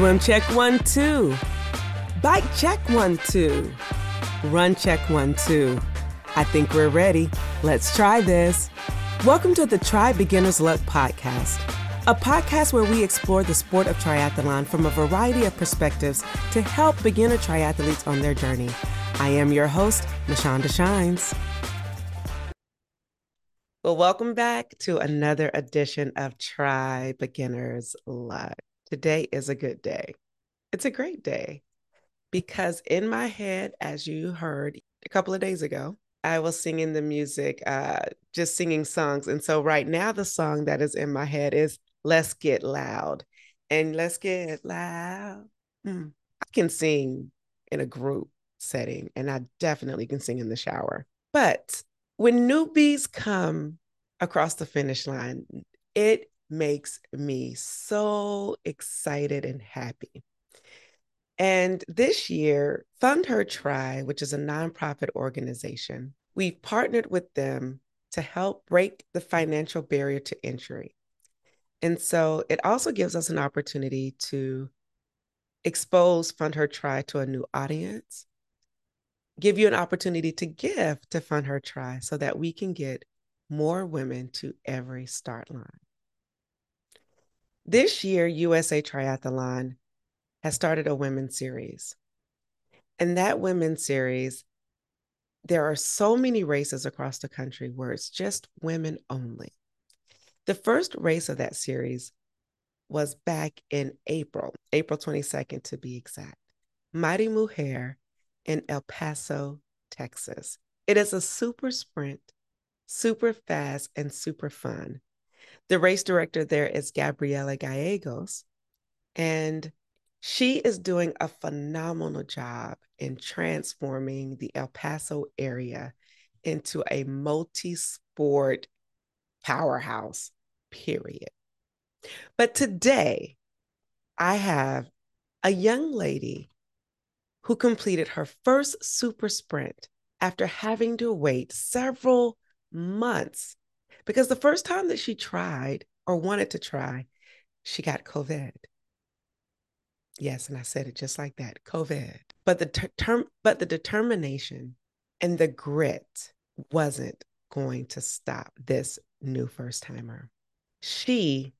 Swim check one, two. Bike check one, two. Run check one, two. I think we're ready. Let's try this. Welcome to the Tri Beginner's Luck podcast, a podcast where we explore the sport of triathlon from a variety of perspectives to help beginner triathletes on their journey. I am your host, Mashonda Shines. Well, welcome back to another edition of Tri Beginner's Luck. Today is a good day. It's a great day because in my head, as you heard a couple of days ago, I was singing the music, uh, just singing songs. And so right now, the song that is in my head is Let's Get Loud. And Let's Get Loud. Hmm. I can sing in a group setting, and I definitely can sing in the shower. But when newbies come across the finish line, it makes me so excited and happy. And this year, Fund Her Tri, which is a nonprofit organization, we've partnered with them to help break the financial barrier to entry. And so it also gives us an opportunity to expose Fund Her Tri to a new audience, give you an opportunity to give to Fund Her Tri so that we can get more women to every start line. This year, USA Triathlon has started a women's series. And that women's series, there are so many races across the country where it's just women only. The first race of that series was back in April, April 22nd to be exact. Mighty Mujer in El Paso, Texas. It is a super sprint, super fast, and super fun. The race director there is Gabriela Gallegos, and she is doing a phenomenal job in transforming the El Paso area into a multi sport powerhouse, period. But today, I have a young lady who completed her first super sprint after having to wait several months because the first time that she tried or wanted to try, she got COVID. Yes, and I said it just like that, COVID. But the ter- term, but the determination and the grit wasn't going to stop this new first timer. She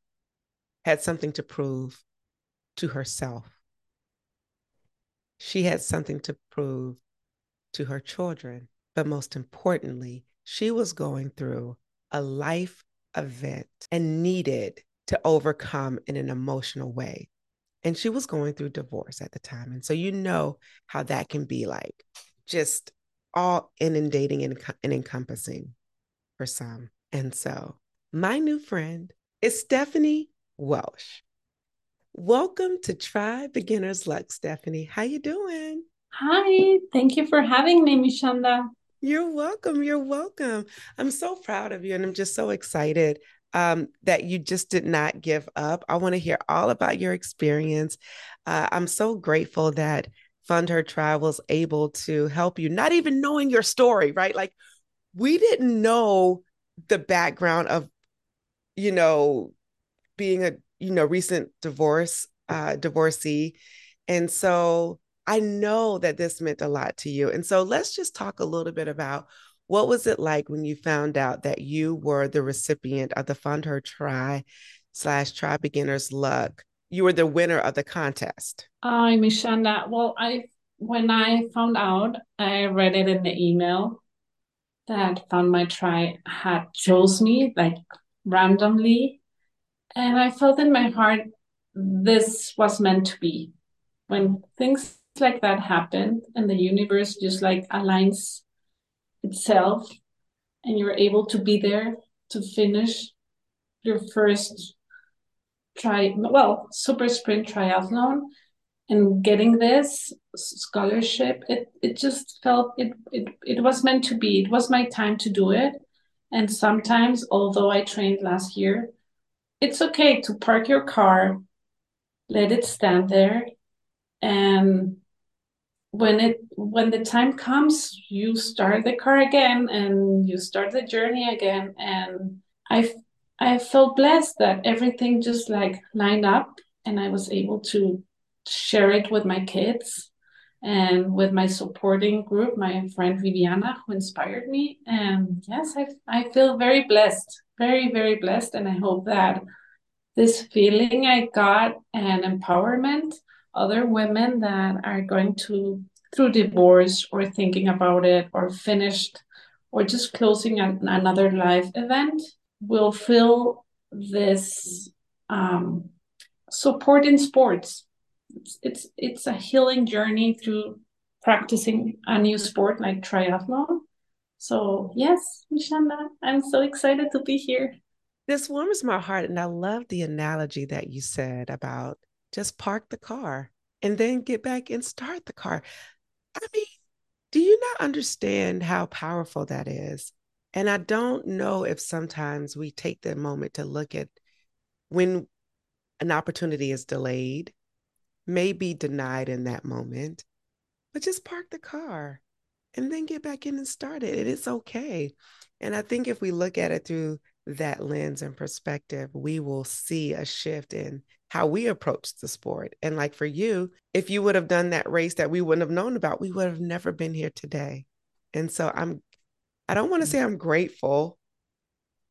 had something to prove to herself. She had something to prove to her children. But most importantly, she was going through a life event and needed to overcome in an emotional way. And she was going through divorce at the time. And so you know how that can be like just all inundating and, and encompassing for some. And so my new friend is Stefanie Welsch. Welcome to Tri Beginner's Luck, Stefanie. How you doing? Hi, thank you for having me, Mishanda. You're welcome. You're welcome. I'm so proud of you and I'm just so excited um, that you just did not give up. I want to hear all about your experience. Uh, I'm so grateful that Fund Her Tri was able to help you, not even knowing your story, right? Like we didn't know the background of, you know, being a, you know, recent divorce, uh, divorcee. And so I know that this meant a lot to you. And so let's just talk a little bit about what was it like when you found out that you were the recipient of the Fund Her Tri slash Tri Beginners Luck? You were the winner of the contest. Hi, Mishanda. Well, I when I found out, I read it in the email that Fund My Tri had chose me like randomly. And I felt in my heart this was meant to be. When things like that happened and the universe just like aligns itself and you're able to be there to finish your first try well super sprint triathlon and getting this scholarship it it just felt it it, it was meant to be. It was my time to do it and sometimes although i trained last year it's okay to park your car let it stand there and when it when the time comes you start the car again and you start the journey again and i i felt blessed that everything just like lined up and i was able to share it with my kids and with my supporting group, my friend Viviana, who inspired me. And yes, I, I feel very blessed, very, very blessed. And I hope that this feeling I got and empowerment other women that are going to through divorce or thinking about it or finished or just closing an, another life event will feel this um, support in sports. It's, it's it's a healing journey through practicing a new sport like triathlon. So yes Mishanda, i'm so excited to be here. This warms my heart and i love the analogy that you said about just park the car and then get back and start the car i mean do you not understand how powerful that is and i don't know if sometimes we take the moment to look at when an opportunity is delayed may be denied in that moment, but just park the car and then get back in and start it. It's okay. And I think if we look at it through that lens and perspective, we will see a shift in how we approach the sport. And like for you, if you would have done that race that we wouldn't have known about, we would have never been here today. And so I'm, I don't want to say I'm grateful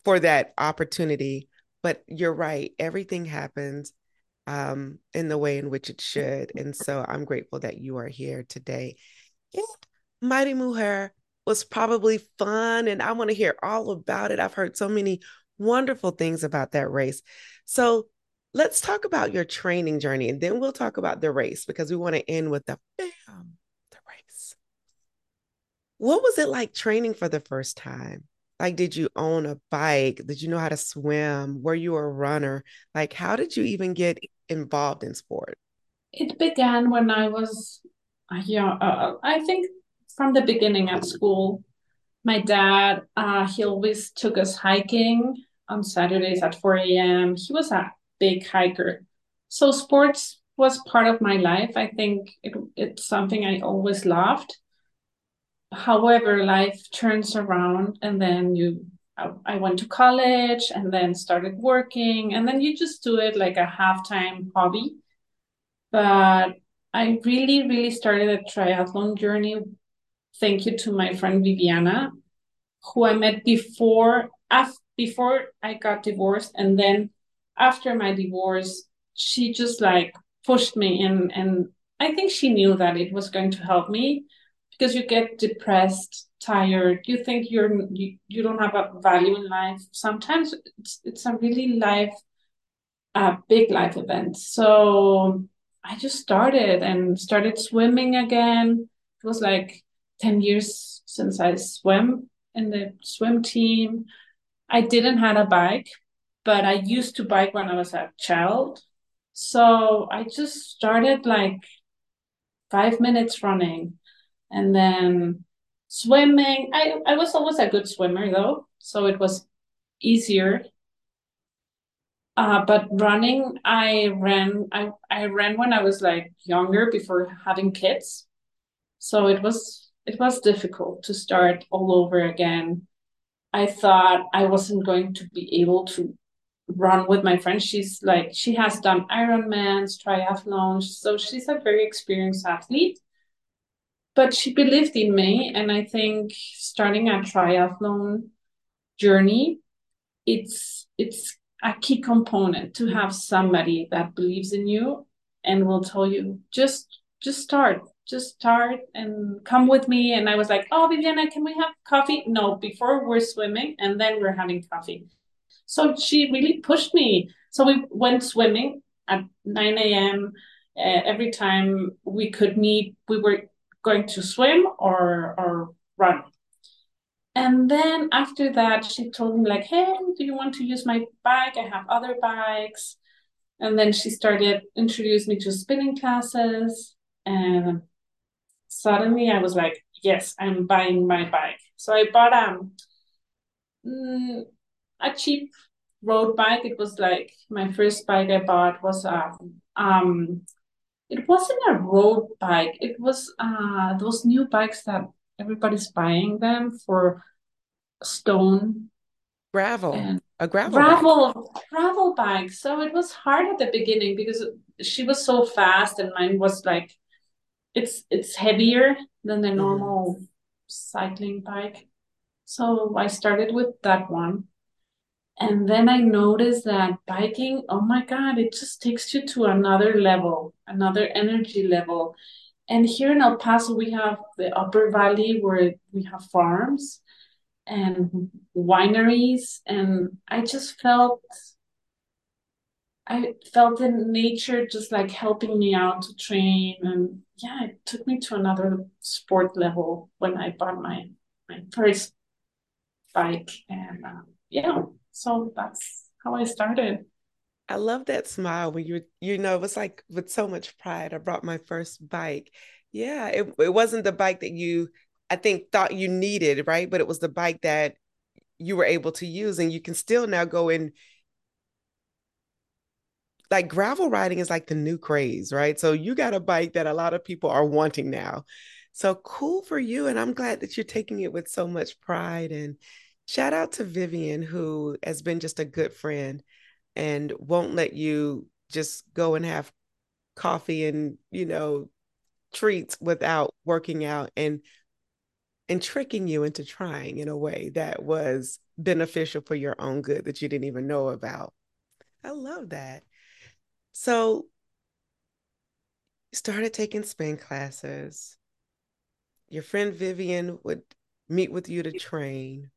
for that opportunity, but you're right. Everything happens um, in the way in which it should. And so I'm grateful that you are here today. And Mighty Mujer was probably fun, and I want to hear all about it. I've heard so many wonderful things about that race. So let's talk about your training journey, and then we'll talk about the race because we want to end with the bam, the race. What was it like training for the first time? Like, did you own a bike? Did you know how to swim? Were you a runner? Like, how did you even get involved in sport? It began when I was yeah, uh, I think from the beginning at school. My dad, uh, he always took us hiking on Saturdays at 4 a.m. He was a big hiker. So sports was part of my life. I think it, it's something I always loved. However, life turns around and then you I went to college and then started working, and then you just do it like a half time hobby. But I really, really started a triathlon journey. Thank you to my friend Viviana, who I met before after, before I got divorced, and then after my divorce, she just like pushed me in, and I think she knew that it was going to help me because you get depressed tired you think you're you, you don't have a value in life. Sometimes it's, it's a really life a big life event. So i just started and started swimming again. It was like 10 years since i swim in the swim team i didn't have a bike but i used to bike when i was a child so i just started like five minutes running and then Swimming, I, I was always a good swimmer though, so it was easier. Uh, but running, I ran I, I ran when I was like younger before having kids. So it was it was difficult to start all over again. I thought I wasn't going to be able to run with my friend. She's like she has done Ironmans, triathlons, so she's a very experienced athlete but she believed in me and i think starting a triathlon journey it's it's a key component to have somebody that believes in you and will tell you just just start just start and come with me and i was like oh viviana can we have coffee no before we're swimming and then we're having coffee so she really pushed me so we went swimming at 9 a.m uh, every time we could meet we were going to swim or or run. And then after that, she told me like, "Hey, do you want to use my bike? I have other bikes." And then she started introduce me to spinning classes, and suddenly I was like, "Yes, I'm buying my bike." So I bought um mm, a cheap road bike. It was like my first bike I bought was a um it wasn't a road bike. It was uh those new bikes that everybody's buying them for stone gravel and a gravel gravel bike. gravel bike. So it was hard at the beginning because she was so fast and mine was like it's it's heavier than the Mhm. normal cycling bike. So I started with that one. And then I noticed that biking, oh my God, it just takes you to another level, another energy level. And here in El Paso, we have the Upper Valley where we have farms and wineries. And I just felt I felt in nature just like helping me out to train and yeah, it took me to another sport level when I bought my my first bike and um, yeah, so that's how I started. I love that smile when you you know it was like with so much pride. I brought my first bike. Yeah, it it wasn't the bike that you I think thought you needed, right? But it was the bike that you were able to use and you can still now go in like gravel riding is like the new craze, right? So you got a bike that a lot of people are wanting now. So cool for you. And I'm glad that you're taking it with so much pride. And shout out to Vivian, who has been just a good friend and won't let you just go and have coffee and, you know, treats without working out and and tricking you into trying in a way that was beneficial for your own good that you didn't even know about. I love that. So you started taking spin classes. Your friend Vivian would meet with you to train.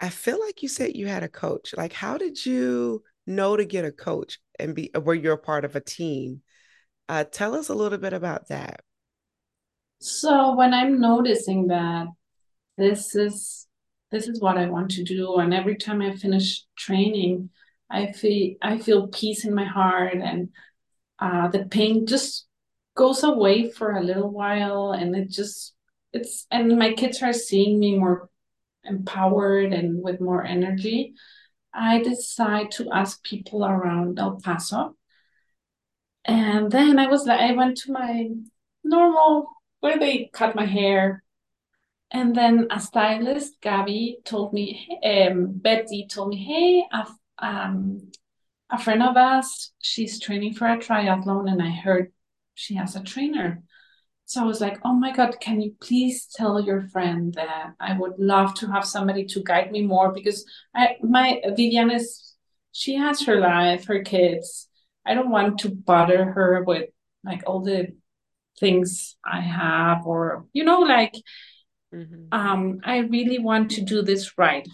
I feel like you said you had a coach. Like, how did you know to get a coach and be where you're a part of a team? Uh, tell us a little bit about that. So when I'm noticing that this is this is what I want to do, and every time I finish training, I feel I feel peace in my heart, and uh, the pain just goes away for a little while, and it just it's and my kids are seeing me more empowered and with more energy. I decide to ask people around El Paso, and then I was like, I went to my normal where they cut my hair and then a stylist, Gabby, told me, um, Betty told me, hey, a, um, a friend of us, she's training for a triathlon, and I heard she has a trainer. So I was like, oh my God, can you please tell your friend that I would love to have somebody to guide me more because I my Vivian is she has her life, her kids. I don't want to bother her with like all the things I have or you know, like Mm-hmm. um, I really want to do this right.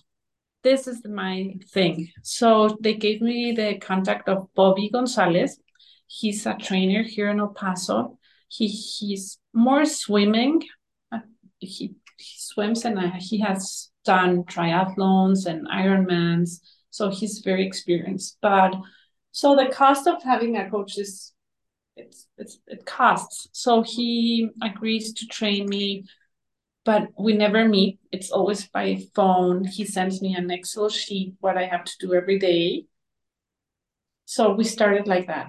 This is my thing. So they gave me the contact of Bobby Gonzalez. He's a trainer here in El Paso. He he's more swimming. Uh, he, he swims and uh, he has done triathlons and Ironmans. So he's very experienced. But so the cost of having a coach is it's it's it costs. So he agrees to train me but we never meet. It's always by phone. He sends me an Excel sheet what I have to do every day. So we started like that.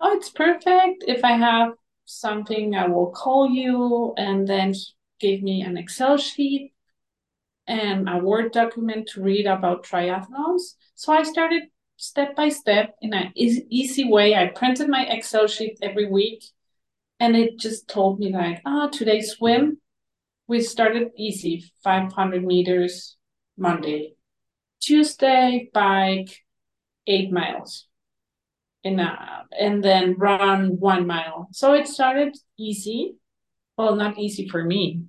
Oh, it's perfect. If I have something, I will call you. And then he gave me an Excel sheet and a Word document to read about triathlons. So I started step by step in an easy way. I printed my Excel sheet every week and it just told me like, ah, oh, today swim, we started easy 500 meters Monday. Tuesday, bike eight miles in a, and then run one mile. So it started easy. Well, not easy for me,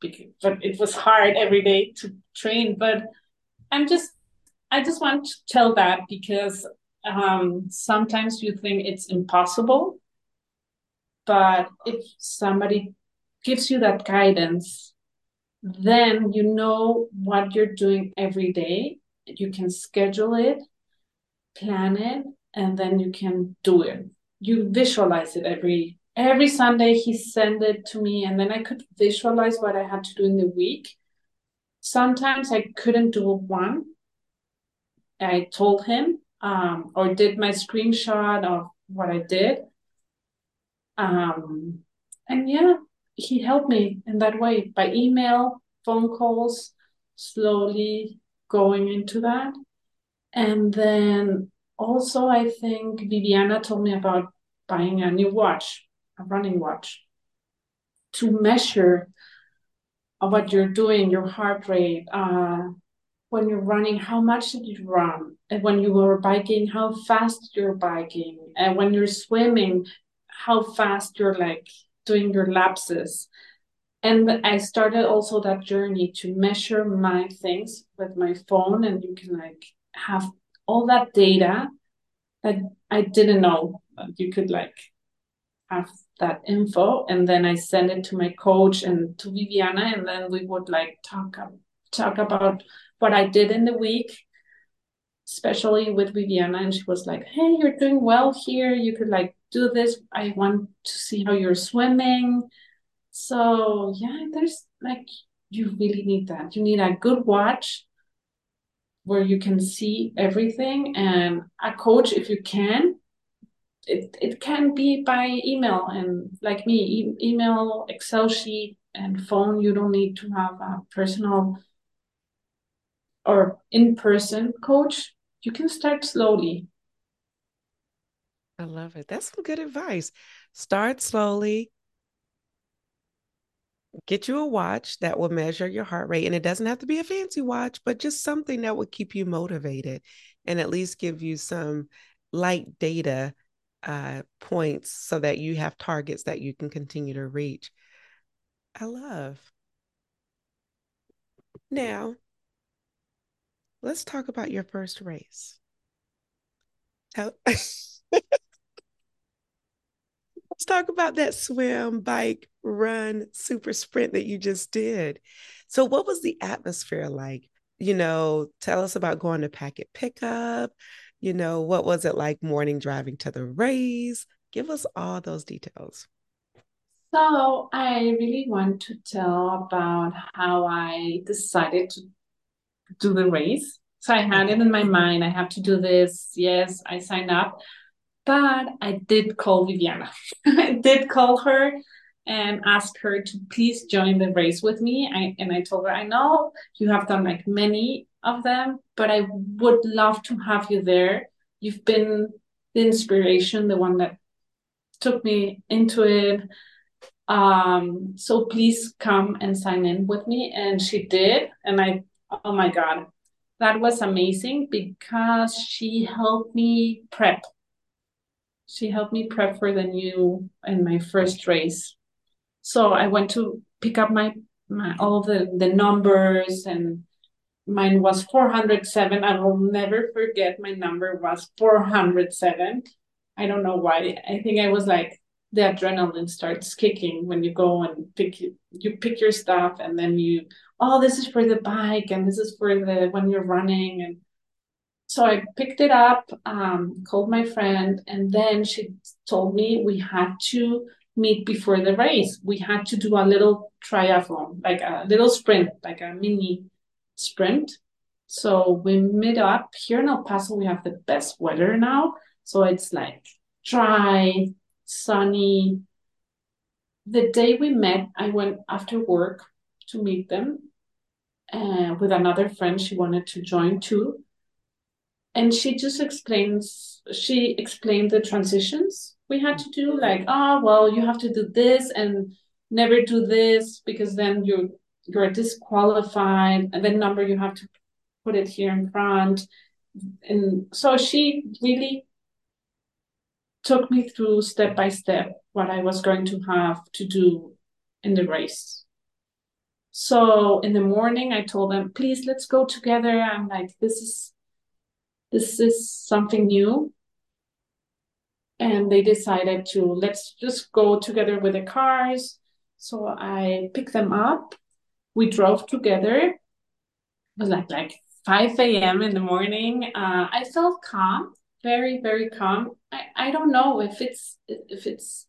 because, but it was hard every day to train. But I'm just, I just want to tell that because um, sometimes you think it's impossible. But if somebody gives you that guidance, then you know what you're doing every day. You can schedule it, plan it, and then you can do it. You visualize it every every Sunday. He sent it to me, and then I could visualize what I had to do in the week. Sometimes I couldn't do one. I told him um, or did my screenshot of what I did. Um, and yeah, he helped me in that way by email, phone calls, slowly going into that. And then also, I think Viviana told me about buying a new watch, a running watch, to measure what you're doing, your heart rate, uh, when you're running, how much did you run? And when you were biking, how fast you're biking? And when you're swimming, how fast you're like doing your lapses. And I started also that journey to measure my things with my phone, and you can like have all that data that I didn't know you could like have that info. And then I send it to my coach and to Viviana and then we would like talk talk about what I did in the week especially with Viviana. And she was like hey you're doing well here. You could like do this I want to see how you're swimming. So yeah there's like you really need that. You need a good watch where you can see everything. And a coach if you can it, it can be by email. And like me e- email excel sheet and phone you don't need to have a personal or in-person coach. You can start slowly i love it that's some good advice start slowly get you a watch that will measure your heart rate. And it doesn't have to be a fancy watch, but just something that will keep you motivated and at least give you some light data uh, points so that you have targets that you can continue to reach. I love. Now, let's talk about your first race. How- let's talk about that swim, bike, run, super sprint that you just did. So, what was the atmosphere like? You know, tell us about going to packet pickup. You know, what was it like morning driving to the race? Give us all those details. So, I really want to tell about how I decided to do the race. So, I had it in my mind I have to do this. Yes, I signed up. But I did call Viviana. I did call her and ask her to please join the race with me. I, and I told her, I know you have done like many of them, but I would love to have you there. You've been the inspiration, the one that took me into it. Um, so please come and sign in with me. And she did. And I, oh my God, that was amazing because she helped me prep she helped me prep for the new and my first race. So I went to pick up my, my all the, the numbers and mine was 407. I will never forget my number was 407. I don't know why. I think I was like the adrenaline starts kicking when you go and pick you pick your stuff and then you oh this is for the bike and this is for the when you're running and so I picked it up, um, called my friend, and then she told me we had to meet before the race. We had to do a little triathlon, like a little sprint, like a mini sprint. So we met up here in El Paso. We have the best weather now. So it's like dry, sunny. The day we met, I went after work to meet them uh, with another friend. She wanted to join too and she just explains she explained the transitions we had to do like oh well you have to do this and never do this because then you you're disqualified and then number you have to put it here in front. And so she really took me through step by step what i was going to have to do in the race. So in the morning i told them please let's go together. I'm like this is this is something new. And they decided to let's just go together with the cars. So I picked them up. We drove together. It was like like 5 a.m. in the morning. Uh, I felt calm, very, very calm. I, I don't know if it's if it's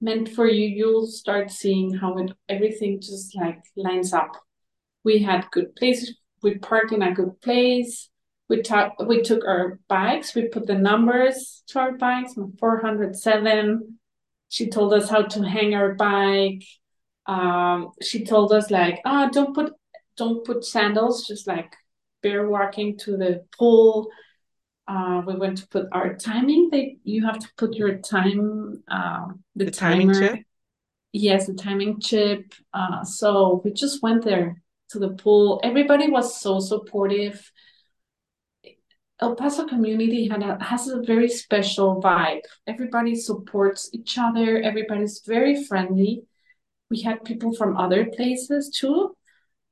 meant for you, you'll start seeing how it everything just like lines up. We had good places. We parked in a good place we talk, we took our bikes, we put the numbers to our bikes, 407. She told us how to hang our bike. Um, she told us like, ah, oh, don't put don't put sandals, just like bare walking to the pool. Uh, we went to put our timing. They you have to put your time, uh, the, The timing timer. chip? Yes, the timing chip. Uh, so we just went there to the pool. Everybody was so supportive. El Paso community a, has a very special vibe. Everybody supports each other. Everybody's very friendly. We had people from other places too,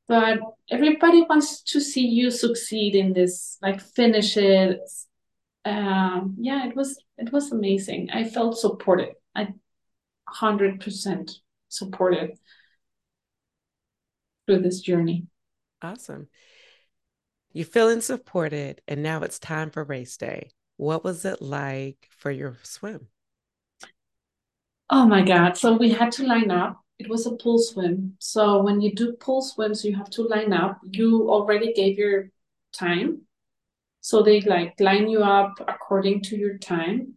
but everybody wants to see you succeed in this, like finish it. Um, yeah, it was it was amazing. I felt supported. I hundred percent supported through this journey. Awesome. You're feeling supported, and now it's time for race day. What was it like for your swim? Oh my God. So we had to line up. It was a pool swim. So when you do pool swims, you have to line up. You already gave your time. So they like line you up according to your time.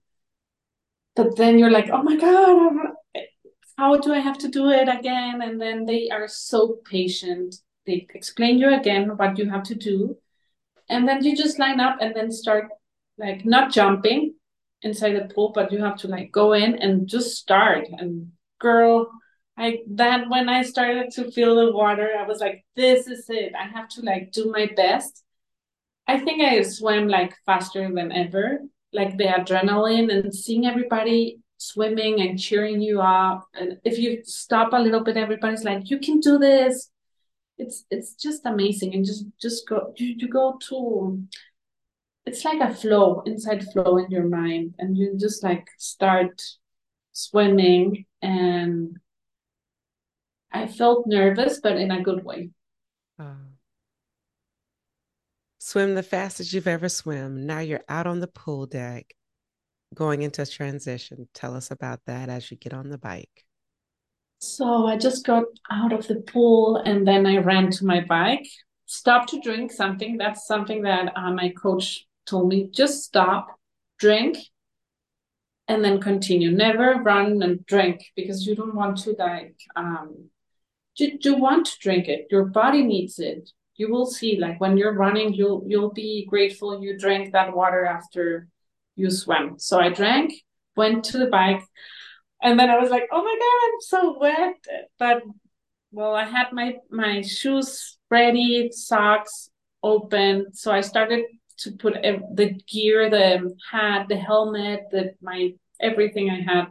But then you're like, oh my God, I'm- how do I have to do it again? And then they are so patient. They explain you again what you have to do. And then you just line up and then start like not jumping inside the pool, but you have to like go in and just start. And girl, I that when I started to feel the water, I was like, this is it. I have to like do my best. I think I swam like faster than ever. Like the adrenaline and seeing everybody swimming and cheering you up. And if you stop a little bit, everybody's like, you can do this. It's it's just amazing. And just just go you, you go to it's like a flow, inside flow in your mind. And you just like start swimming and I felt nervous, but in a good way. Uh, swim the fastest you've ever swim. Now you're out on the pool deck, going into transition. Tell us about that as you get on the bike. So I just got out of the pool and then I ran to my bike, stopped to drink something. That's something that uh, my coach told me just stop, drink, and then continue. Never run and drink because you don't want to like um you, you want to drink it. Your body needs it. You will see like when you're running, you'll you'll be grateful you drank that water after you swam. So I drank, went to the bike, and then I was like, oh my God, I'm so wet. But well, I had my my shoes ready, socks open. So I started to put the gear, the hat, the helmet, the my everything I had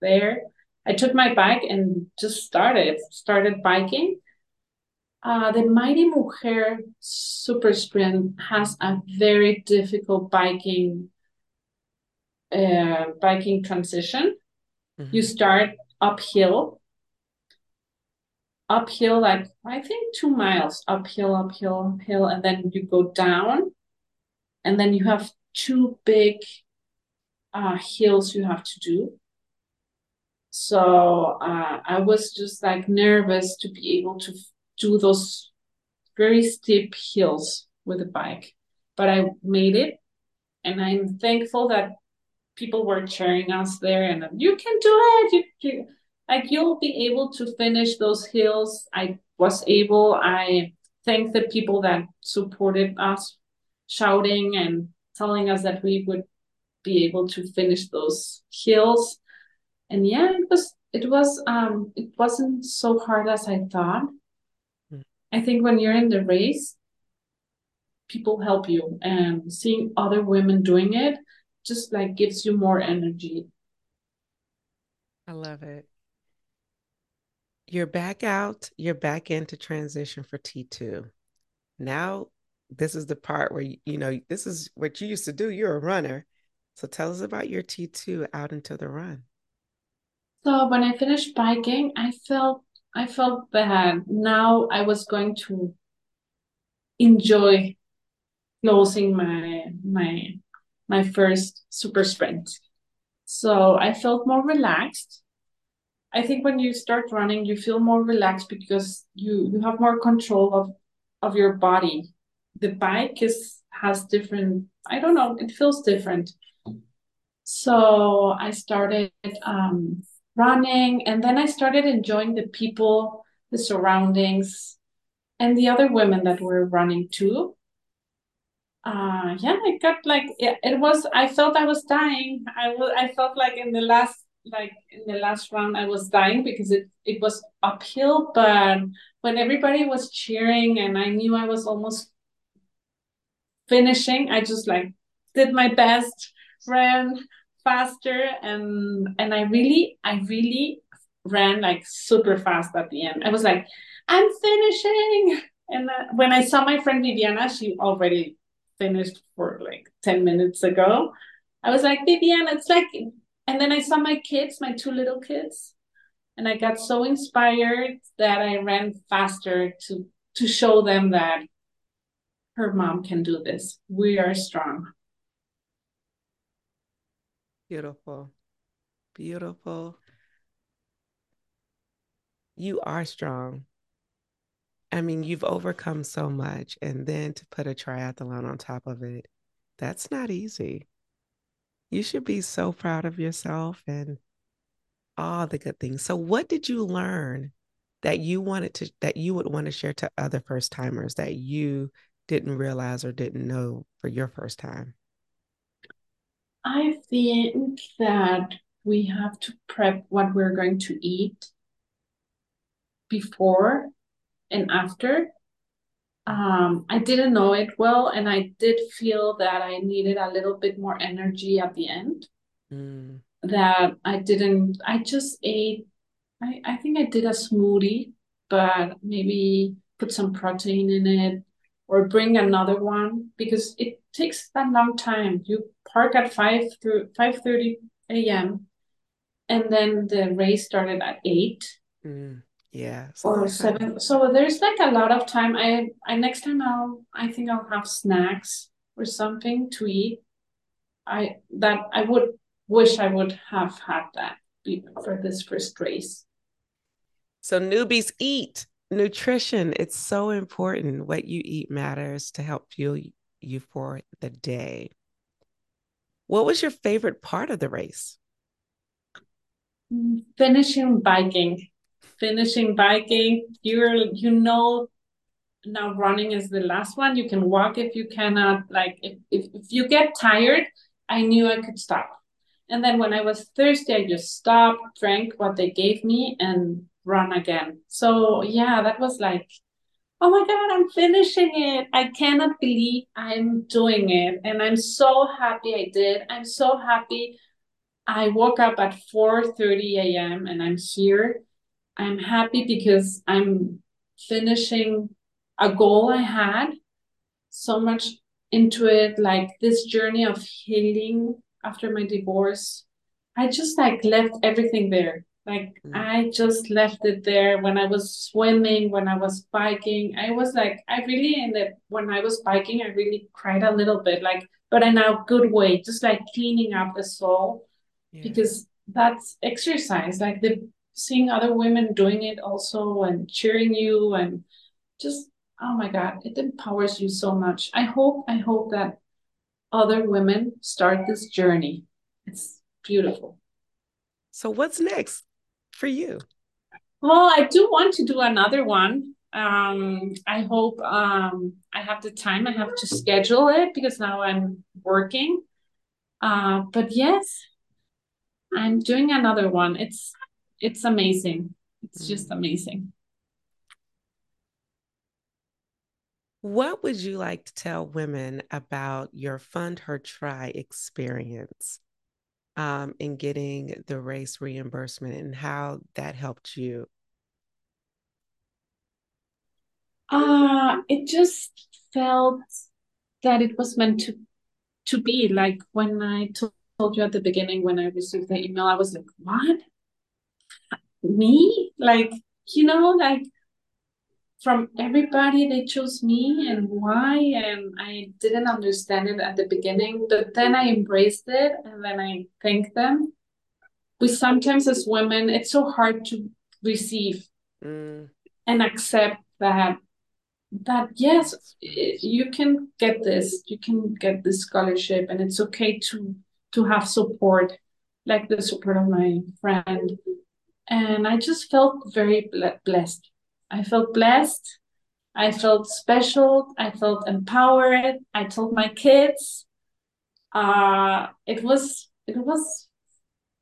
there. I took my bike and just started started biking. Uh, the Mighty Mujer Super Sprint has a very difficult biking uh, biking transition. You Mhm. start uphill, uphill like I think two miles uphill, uphill, uphill, and then you go down, and then you have two big uh, hills you have to do. So uh, I was just like nervous to be able to f- do those very steep hills with a bike, but I made it, and I'm thankful that people were cheering us there, and you can do it. You, you like you'll be able to finish those hills. I was able. I thank the people that supported us, shouting and telling us that we would be able to finish those hills and yeah it was it was um it wasn't so hard as i thought Mm, i think when you're in the race people help you and seeing other women doing it just like gives you more energy I love it. You're back out, you're back into transition for T2. Now, this is the part where, you, you know, this is what you used to do. You're a runner. So tell us about your T2 out into the run. so when i finished biking i felt i felt bad now i was going to enjoy closing my my my first super sprint so i felt more relaxed I think when you start running, you feel more relaxed because you you have more control of of your body. The bike is has different, I don't know, it feels different. So I started um, running, and then I started enjoying the people, the surroundings, and the other women that were running too. Uh yeah i got like it, it was i felt i was dying. I was i felt like in the last like in the last round i was dying because it it was uphill but when everybody was cheering and i knew i was almost finishing i just like did my best ran faster and and i really i really ran like super fast at the end. I was like i'm finishing! And uh, when i saw my friend viviana she already finished for like 10 minutes ago i was like Vivian, it's like and then I saw my kids, my two little kids, and I got so inspired that I ran faster to to show them that her mom can do this. We are strong. Beautiful. Beautiful. You are strong. I mean, you've overcome so much, and then to put a triathlon on top of it, that's not easy. You should be so proud of yourself and all the good things. So what did you learn that you wanted to that you would want to share to other first timers that you didn't realize or didn't know for your first time? I think that we have to prep what we're going to eat before and after um, I didn't know it well, and I did feel that I needed a little bit more energy at the end. Mm. That I didn't, I just ate, I, I think I did a smoothie, but maybe put some protein in it or bring another one because it takes that long time. You park at 5 through 5.30 a.m. and then the race started at 8. Mm. Yeah. Or seven. So there's like a lot of time. I I next time I'll I think I'll have snacks or something to eat. I that I would wish I would have had that for this first race. So newbies eat nutrition. It's so important. What you eat matters to help fuel you for the day. What was your favorite part of the race? Mm, finishing biking finishing biking, you're you know now running is the last one. You can walk if you cannot. Like if, if, if you get tired, I knew I could stop. And then when I was thirsty, I just stopped, drank what they gave me, and run again. So yeah, that was like, oh my god, I'm finishing it. I cannot believe I'm doing it, and I'm so happy I did. I'm so happy. I woke up at 4:30 a.m. and I'm here I'm happy because I'm finishing a goal I had so much into it, like this journey of healing after my divorce. I just like left everything there. Like mm. I just left it there when I was swimming, when I was biking. I was like, I really in the when I was biking, I really cried a little bit, like, but in a good way, just like cleaning up the soul. Yeah. Because that's exercise. Like the seeing other women doing it also and cheering you and just oh my god it empowers you so much. I hope i hope that other women start this journey. It's beautiful. So what's next for you? Well i do want to do another one. Um i hope um i have the time. I have to schedule it because now i'm working. Uh but yes i'm doing another one. It's it's amazing. It's just mm. amazing. What would you like to tell women about your Fund Her Tri experience um, in getting the race reimbursement and how that helped you? Uh, it just felt that it was meant to to be. Like when I told you at the beginning when I received the email, I was like, "What? Me like you know like from everybody they chose me and why and i didn't understand it at the beginning but then i embraced it and then i thank them we sometimes as women it's so hard to receive mm. and accept that that yes you can get this you can get this scholarship and it's okay to to have support like the support of my friend and I just felt very blessed. I felt blessed. I felt special. I felt empowered. I told my kids. Uh, it was it was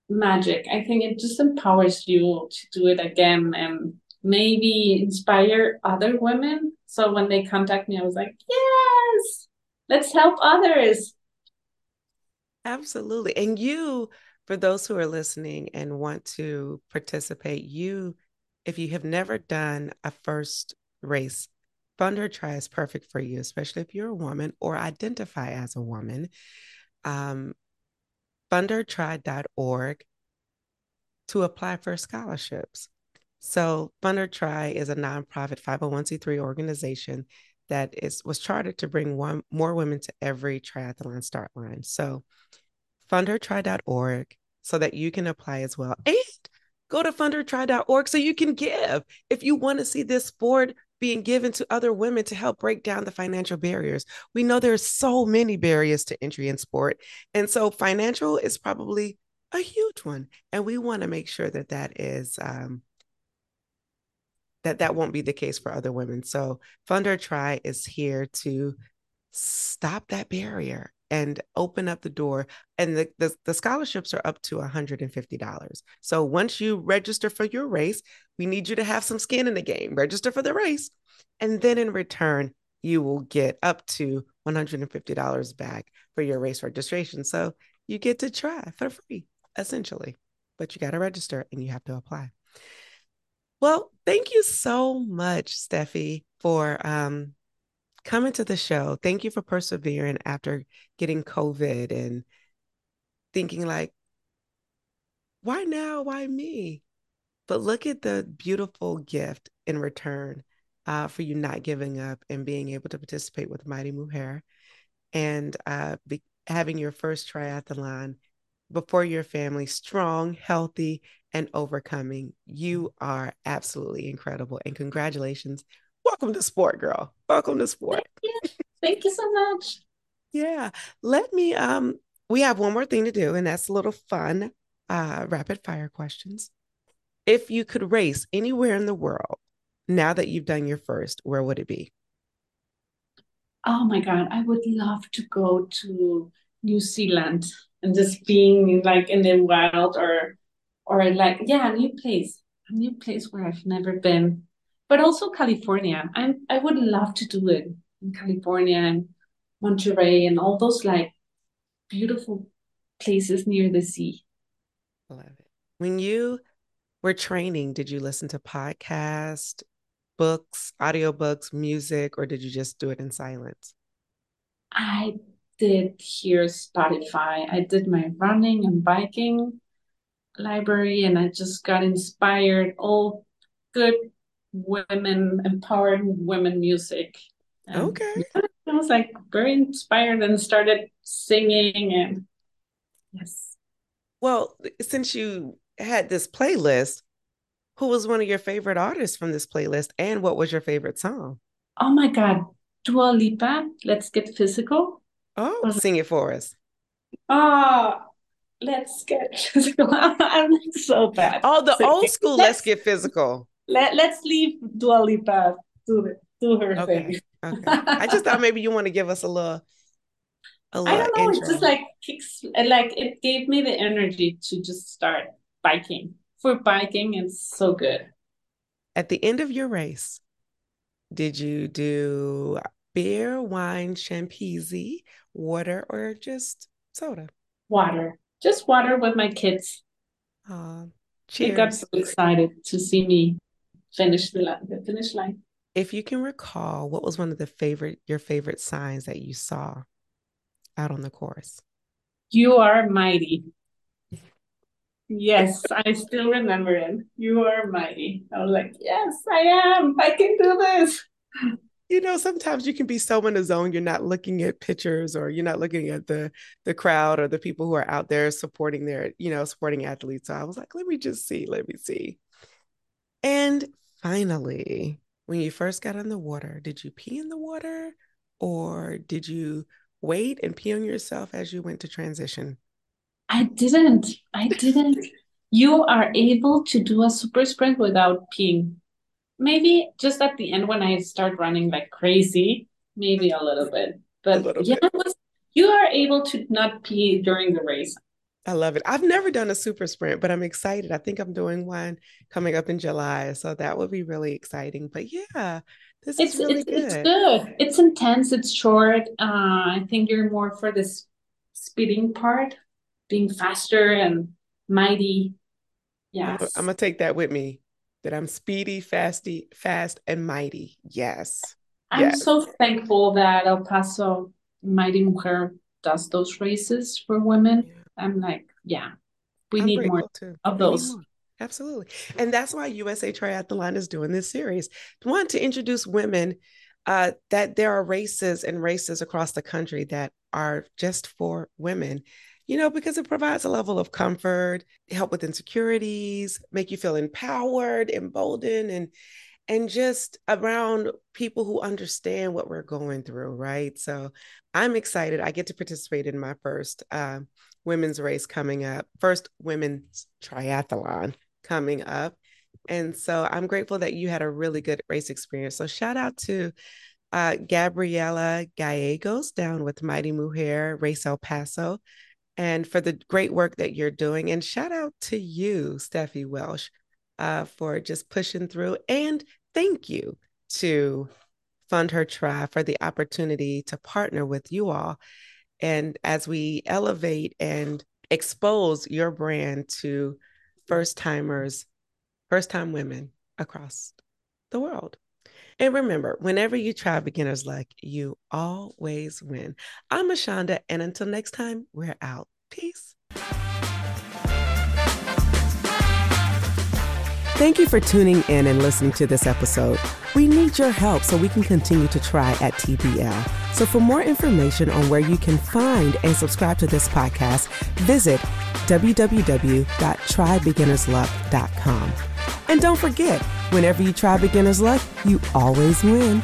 magic. I think it just empowers you to do it again and maybe inspire other women. So when they contact me, I was like, yes, let's help others. Absolutely. And you, for those who are listening and want to participate, you, if you have never done a first race, Fund Her Tri is perfect for you, especially if you're a woman or identify as a woman. Um, fundhertri.org to apply for scholarships. So Fund Her Tri is a nonprofit 501c3 organization that is was chartered to bring one more women to every triathlon start line. So fundhertri.org so that you can apply as well. And go to fundhertri.org so you can give. If you want to see this sport being given to other women to help break down the financial barriers. We know there's so many barriers to entry in sport. And so financial is probably a huge one. And we want to make sure that that is um, that that won't be the case for other women. So Fund Her Tri is here to stop that barrier and open up the door. And the, the, the, scholarships are up to $150. So once you register for your race, we need you to have some skin in the game. Register for the race. And then in return, you will get up to $150 back for your race registration. So you get to try for free, essentially. But you got to register and you have to apply. Well, thank you so much, Steffi, for um, coming to the show. Thank you for persevering after getting COVID and thinking like, why now? Why me? But look at the beautiful gift in return uh, for you not giving up and being able to participate with Mighty Mujer and uh, be, having your first triathlon before your family strong, healthy, and overcoming. You are absolutely incredible. And congratulations. Welcome to sport, girl. Welcome to sport. Thank you, Thank you so much. yeah. Let me um we have one more thing to do, and that's a little fun uh rapid fire questions. If you could race anywhere in the world now that you've done your first, where would it be? Oh my God, I would love to go to New Zealand and just being like in the wild or or like yeah, a new place, a new place where I've never been. But also California. I'm I would love to do it in California and Monterey and all those like beautiful places near the sea. I love it. When you were training, did you listen to podcast, books, audiobooks, music, or did you just do it in silence? I did hear Spotify. I did my running and biking library and I just got inspired. All good women, empowering women music. And okay. I was like very inspired and started singing and yes. Well, since you had this playlist, who was one of your favorite artists from this playlist and what was your favorite song? Oh my God. Dua Lipa, Let's Get Physical. Oh, sing it for us. Oh, let's get physical. I'm so bad. Oh, the old school let's, let's, Get Physical. Let, let's leave Dua Lipa do, it, do her okay. thing. okay. I just thought maybe you want to give us a little I don't know. Intro. It's just like kicks, like it gave me the energy to just start biking. For biking, it's so good. At the end of your race, did you do beer, wine, champagne, water, or just soda? Water. Just water with my kids. Uh, cheers. They got so excited to see me finish the, the finish line. If you can recall, what was one of the favorite your favorite signs that you saw out on the course? You are mighty. Yes, I still remember it. You are mighty. I was like, yes, I am. I can do this you know sometimes you can be so in the zone you're not looking at pictures or you're not looking at the the crowd or the people who are out there supporting their you know supporting athletes so i was like let me just see let me see and finally when you first got in the water did you pee in the water or did you wait and pee on yourself as you went to transition i didn't i didn't you are able to do a super sprint without peeing maybe just at the end when I start running like crazy, maybe a little bit. But little yeah, bit. you are able to not pee during the race. I love it. I've never done a super sprint, but I'm excited. I think I'm doing one coming up in July. So that will be really exciting. But yeah, this it's, is really it's, good. It's good. It's intense. It's short. Uh, I think you're more for this speeding part, being faster and mighty. Yes. I'm, I'm gonna take that with me. That I'm speedy, fasty, fast, and mighty. Yes. I'm yes. so thankful that El Paso Mighty Mujer does those races for women. Yeah I'm like, yeah, we I'm need more too. of those. Absolutely. And that's why USA Triathlon is doing this series. Want to introduce women uh, that there are races and races across the country that are just for women, you know, because it provides a level of comfort, help with insecurities, make you feel empowered, emboldened, and and just around people who understand what we're going through, right? So I'm excited. I get to participate in my first uh, women's race coming up, first women's triathlon coming up. And so I'm grateful that you had a really good race experience. So shout out to uh, Gabriela Gallegos down with Mighty Mujer Race El Paso and for the great work that you're doing. And shout out to you, Steffi Welsch, uh, for just pushing through. And thank you to Fund Her Tri for the opportunity to partner with you all and as we elevate and expose your brand to first timers, first time women across the world. And remember, whenever you try beginner's luck, you always win. I'm Ashonda, and until next time, we're out. Peace. Thank you for tuning in and listening to this episode. We need your help so we can continue to try at TBL. So, for more information on where you can find and subscribe to this podcast, visit www.tribeginnersluck.com. And don't forget, whenever you try beginner's luck, you always win.